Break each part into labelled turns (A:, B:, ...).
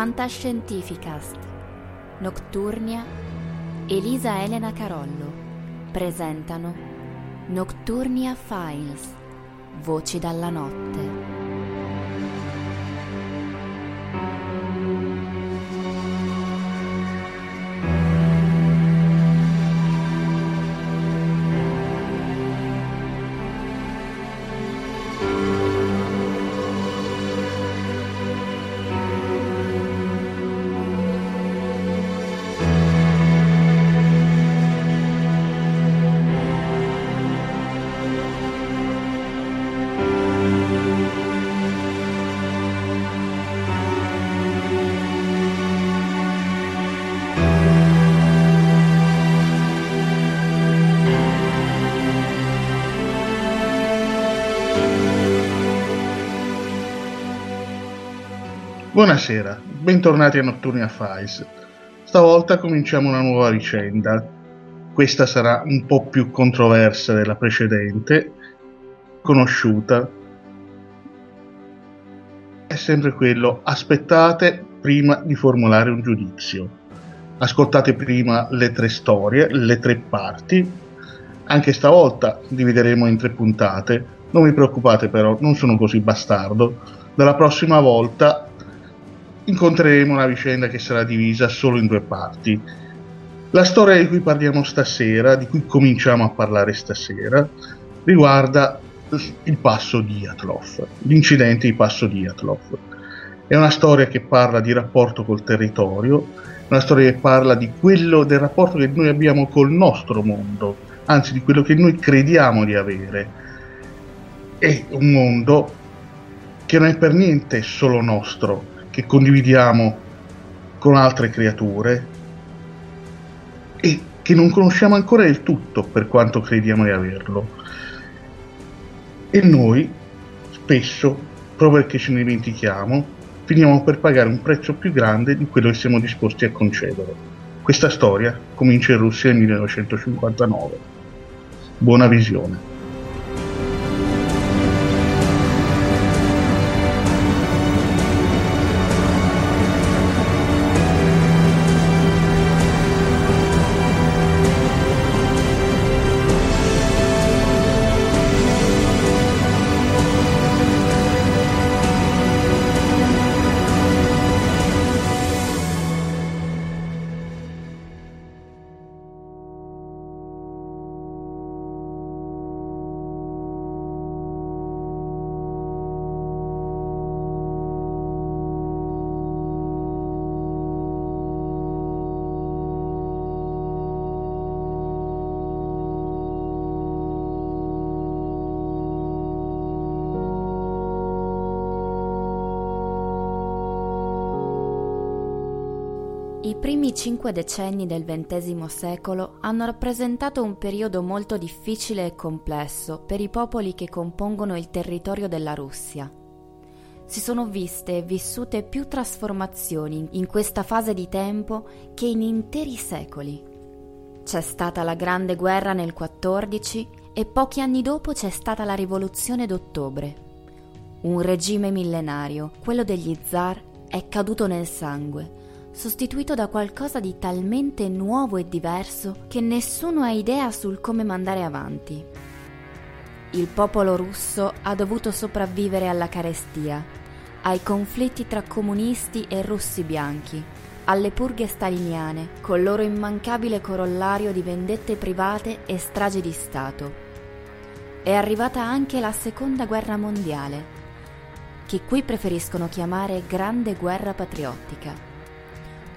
A: Fantascientificast Nocturnia Elisa Elena Carollo. Presentano Nocturnia Files Voci dalla notte
B: Buonasera, bentornati a Notturnia Files. Stavolta cominciamo una nuova vicenda. Questa sarà un po' più controversa della precedente, conosciuta. È sempre quello, aspettate prima di formulare un giudizio. Ascoltate prima le tre storie, le tre parti. Anche stavolta divideremo in tre puntate. Non vi preoccupate però, non sono così bastardo. Dalla prossima volta incontreremo una vicenda che sarà divisa solo in due parti. La storia di cui parliamo stasera, di cui cominciamo a parlare stasera, riguarda il passo di Yatlov, l'incidente di passo di Yatlov. È una storia che parla di rapporto col territorio, una storia che parla di quello del rapporto che noi abbiamo col nostro mondo, anzi di quello che noi crediamo di avere. È un mondo che non è per niente solo nostro, che condividiamo con altre creature e che non conosciamo ancora del tutto per quanto crediamo di averlo. E noi, spesso, proprio perché ce ne dimentichiamo, finiamo per pagare un prezzo più grande di quello che siamo disposti a concedere. Questa storia comincia in Russia nel 1959. Buona visione.
A: Primi cinque decenni del XX secolo hanno rappresentato un periodo molto difficile e complesso per i popoli che compongono il territorio della Russia. si sono viste e vissute più trasformazioni in questa fase di tempo che in interi secoli. C'è stata la Grande Guerra nel 14 e pochi anni dopo c'è stata la Rivoluzione d'ottobre. Un regime millenario, quello degli zar, è caduto nel sangue, sostituito da qualcosa di talmente nuovo e diverso che nessuno ha idea sul come mandare avanti. Il popolo russo ha dovuto sopravvivere alla carestia, ai conflitti tra comunisti e russi bianchi, alle purghe staliniane, col loro immancabile corollario di vendette private e stragi di Stato. È arrivata anche la seconda guerra mondiale, che qui preferiscono chiamare Grande Guerra Patriottica,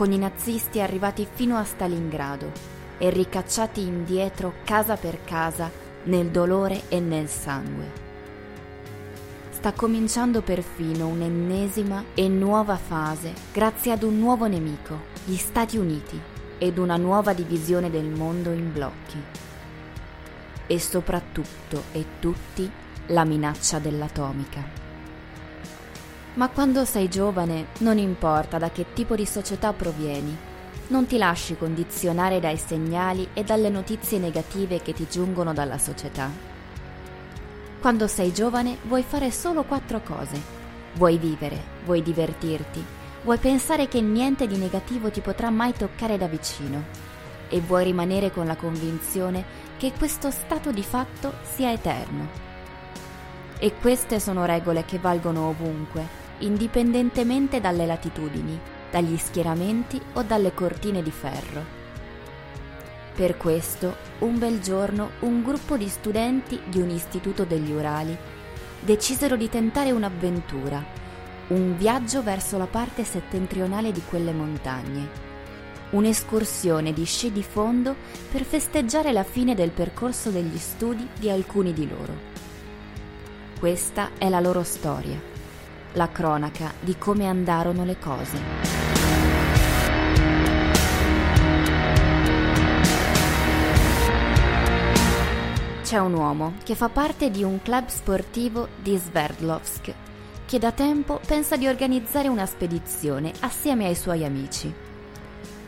A: con i nazisti arrivati fino a Stalingrado e ricacciati indietro casa per casa nel dolore e nel sangue. Sta cominciando perfino un'ennesima e nuova fase grazie ad un nuovo nemico, gli Stati Uniti, ed una nuova divisione del mondo in blocchi. E soprattutto e tutti la minaccia dell'atomica. Ma quando sei giovane non importa da che tipo di società provieni, non ti lasci condizionare dai segnali e dalle notizie negative che ti giungono dalla società. Quando sei giovane vuoi fare solo quattro cose. Vuoi vivere, vuoi divertirti, vuoi pensare che niente di negativo ti potrà mai toccare da vicino e vuoi rimanere con la convinzione che questo stato di fatto sia eterno. E queste sono regole che valgono ovunque, indipendentemente dalle latitudini dagli schieramenti o dalle cortine di ferro. Per questo, un bel giorno, un gruppo di studenti di un istituto degli Urali decisero di tentare un'avventura, un viaggio verso la parte settentrionale di quelle montagne. Un'escursione di sci di fondo per festeggiare la fine del percorso degli studi di alcuni di loro. Questa è la loro storia, la cronaca di come andarono le cose. c'è un uomo che fa parte di un club sportivo di Sverdlovsk che da tempo pensa di organizzare una spedizione assieme ai suoi amici.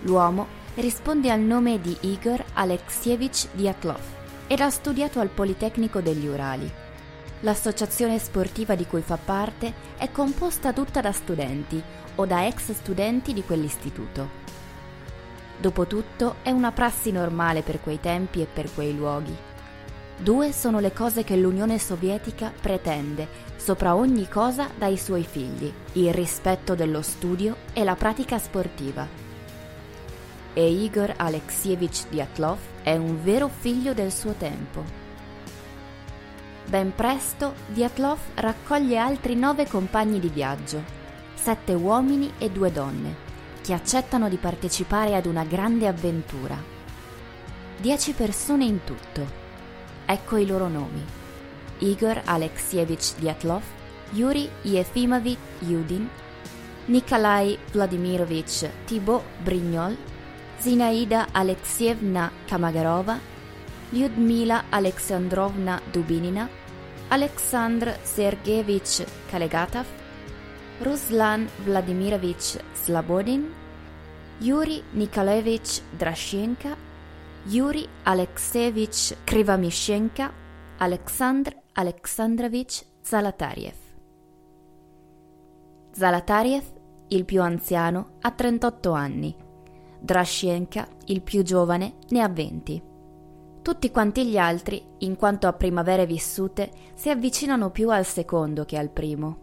A: L'uomo risponde al nome di Igor Alexievich Dyatlov ed ha studiato al Politecnico degli Urali. L'associazione sportiva di cui fa parte è composta tutta da studenti o da ex studenti di quell'istituto. Dopotutto è una prassi normale per quei tempi e per quei luoghi Due sono le cose che l'Unione Sovietica pretende, sopra ogni cosa, dai suoi figli, il rispetto dello studio e la pratica sportiva. E Igor Alexievich Dyatlov è un vero figlio del suo tempo. Ben presto Dyatlov raccoglie altri nove compagni di viaggio, sette uomini e due donne, che accettano di partecipare ad una grande avventura. Dieci persone in tutto Ecco i loro nomi. Igor Alexievich Dyatlov, Yuri Yefimovich Yudin, Nikolai Vladimirovich Thibaut Brignol, Zinaida Alexievna Kamagarova, Lyudmila Alexandrovna Dubinina, Alexandr Sergeyevich Kalegatov, Ruslan Vladimirovich Slabodin, Yuri Nikolaevich Drashenka, Yuri Alexeyevich Krivamishenka, Alexandr Alexandrovich Zalatariev. Zalatariev, il più anziano, ha 38 anni. Drashenka, il più giovane, ne ha 20. Tutti quanti gli altri, in quanto a primavere vissute, si avvicinano più al secondo che al primo.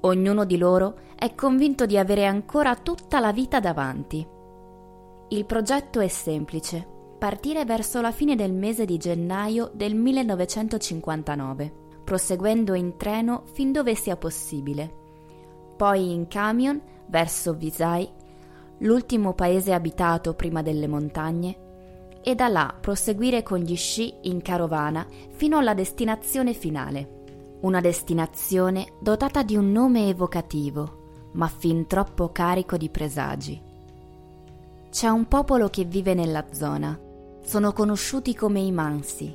A: Ognuno di loro è convinto di avere ancora tutta la vita davanti. Il progetto è semplice partire verso la fine del mese di gennaio del 1959, proseguendo in treno fin dove sia possibile. Poi in camion verso Visay, l'ultimo paese abitato prima delle montagne, e da là proseguire con gli sci in carovana fino alla destinazione finale. Una destinazione dotata di un nome evocativo, ma fin troppo carico di presagi. C'è un popolo che vive nella zona, sono conosciuti come i Mansi.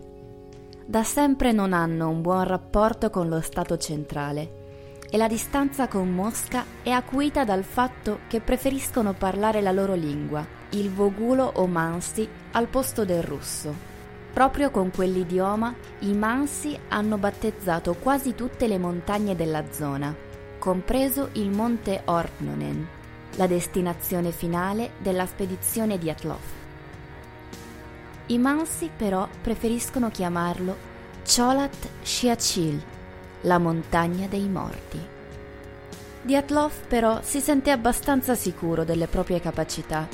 A: Da sempre non hanno un buon rapporto con lo Stato centrale, e la distanza con Mosca è acuita dal fatto che preferiscono parlare la loro lingua, il vogulo o mansi, al posto del russo. Proprio con quell'idioma i Mansi hanno battezzato quasi tutte le montagne della zona, compreso il monte Ortnonen, la destinazione finale della spedizione di Atlov. I Mansi però preferiscono chiamarlo Cholat Shiachil, la montagna dei morti. Diatlov però si sente abbastanza sicuro delle proprie capacità.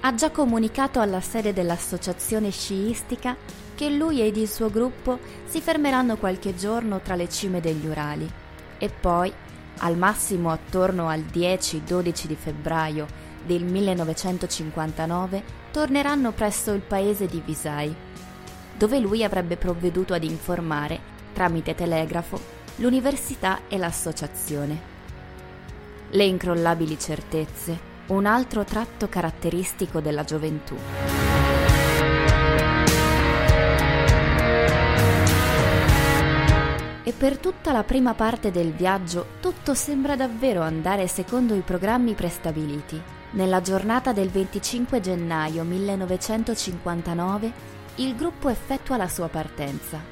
A: Ha già comunicato alla sede dell'associazione sciistica che lui ed il suo gruppo si fermeranno qualche giorno tra le cime degli Urali e poi, al massimo attorno al 10-12 di febbraio del 1959, torneranno presso il paese di Visay, dove lui avrebbe provveduto ad informare tramite telegrafo, l'università e l'associazione. Le incrollabili certezze, un altro tratto caratteristico della gioventù. E per tutta la prima parte del viaggio tutto sembra davvero andare secondo i programmi prestabiliti. Nella giornata del 25 gennaio 1959 il gruppo effettua la sua partenza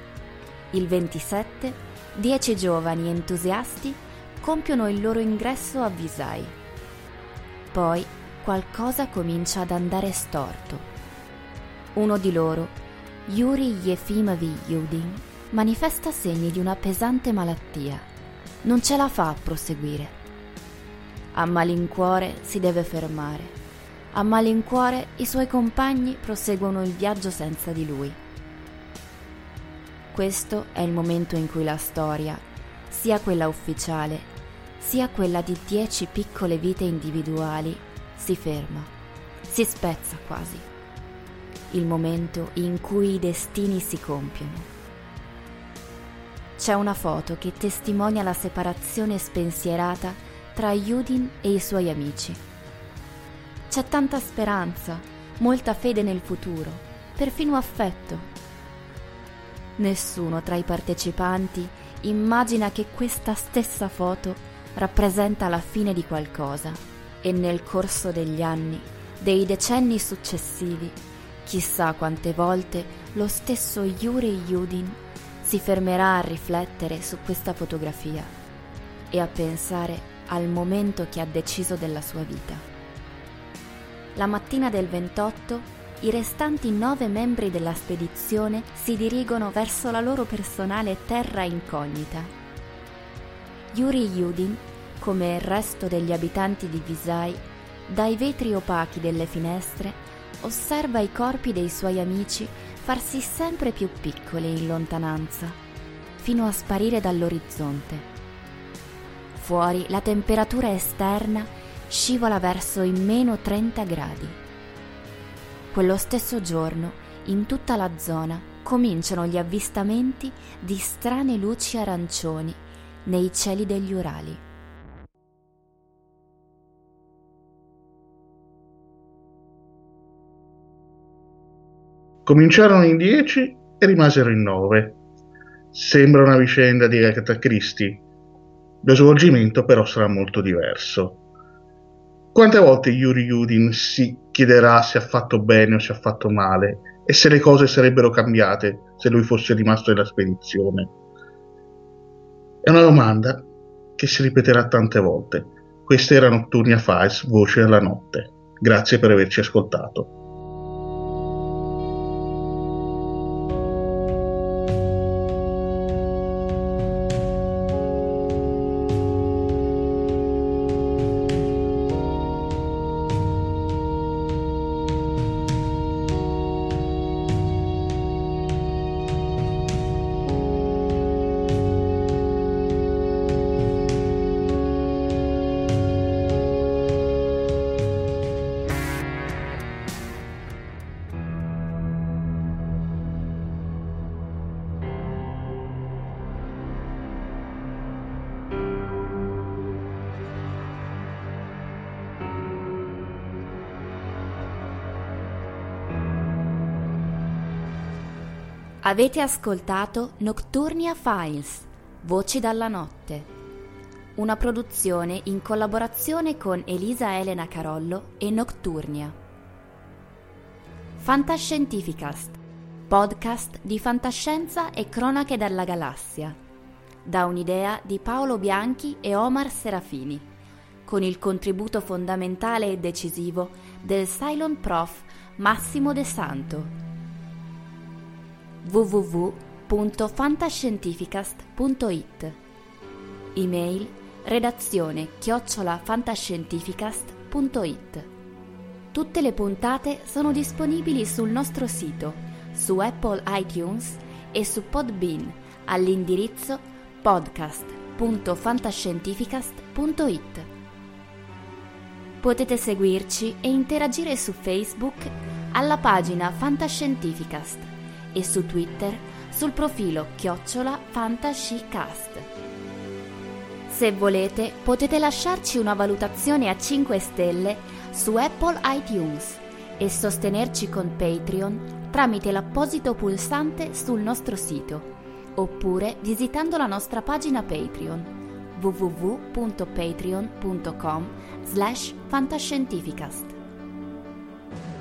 A: il 27, dieci giovani entusiasti compiono il loro ingresso a Visay. Poi qualcosa comincia ad andare storto. Uno di loro, Yuri Yefimovich Yudin, manifesta segni di una pesante malattia. Non ce la fa a proseguire. A malincuore si deve fermare. A malincuore i suoi compagni proseguono il viaggio senza di lui. Questo è il momento in cui la storia, sia quella ufficiale, sia quella di dieci piccole vite individuali, si ferma, si spezza quasi. Il momento in cui i destini si compiono. C'è una foto che testimonia la separazione spensierata tra Yudin e i suoi amici. C'è tanta speranza, molta fede nel futuro, perfino affetto Nessuno tra i partecipanti immagina che questa stessa foto rappresenta la fine di qualcosa e nel corso degli anni, dei decenni successivi, chissà quante volte lo stesso Yuri Yudin si fermerà a riflettere su questa fotografia e a pensare al momento che ha deciso della sua vita. La mattina del 28 i restanti nove membri della spedizione si dirigono verso la loro personale terra incognita. Yuri Yudin, come il resto degli abitanti di Visay, dai vetri opachi delle finestre, osserva i corpi dei suoi amici farsi sempre più piccoli in lontananza, fino a sparire dall'orizzonte. Fuori la temperatura esterna scivola verso i meno 30 gradi. Quello stesso giorno, in tutta la zona, cominciano gli avvistamenti di strane luci arancioni nei cieli degli Urali.
B: Cominciarono in dieci e rimasero in nove. Sembra una vicenda di Agatha Christie. Lo svolgimento però sarà molto diverso. Quante volte Yuri Yudin si chiederà se ha fatto bene o se ha fatto male e se le cose sarebbero cambiate se lui fosse rimasto nella spedizione? È una domanda che si ripeterà tante volte. Questa era Nocturnia Files, Voce della Notte. Grazie per averci ascoltato.
A: Avete ascoltato Nocturnia Files, Voci dalla notte. una produzione in collaborazione con Elisa Elena Carollo e Nocturnia. Fantascientificast, podcast di fantascienza e cronache dalla galassia, da un'idea di Paolo Bianchi e Omar Serafini, con il contributo fondamentale e decisivo del Cylon Prof Massimo De Santo. www.fantascientificast.it Email redazione chiocciolafantascientificast.it Tutte le puntate sono disponibili sul nostro sito, su Apple iTunes e su Podbean all'indirizzo podcast.fantascientificast.it. Potete seguirci e interagire su Facebook alla pagina Fantascientificast e su Twitter sul profilo chiocciola Fantascicast. Se volete potete lasciarci una valutazione a 5 stelle su Apple iTunes e sostenerci con Patreon tramite l'apposito pulsante sul nostro sito oppure visitando la nostra pagina Patreon www.patreon.com slash fantascientificast.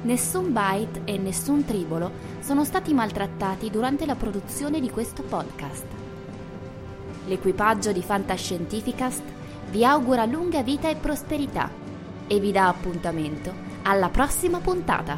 A: Nessun bite e nessun tribolo sono stati maltrattati durante la produzione di questo podcast. L'equipaggio di Fantascientificast vi augura lunga vita e prosperità e vi dà appuntamento alla prossima puntata.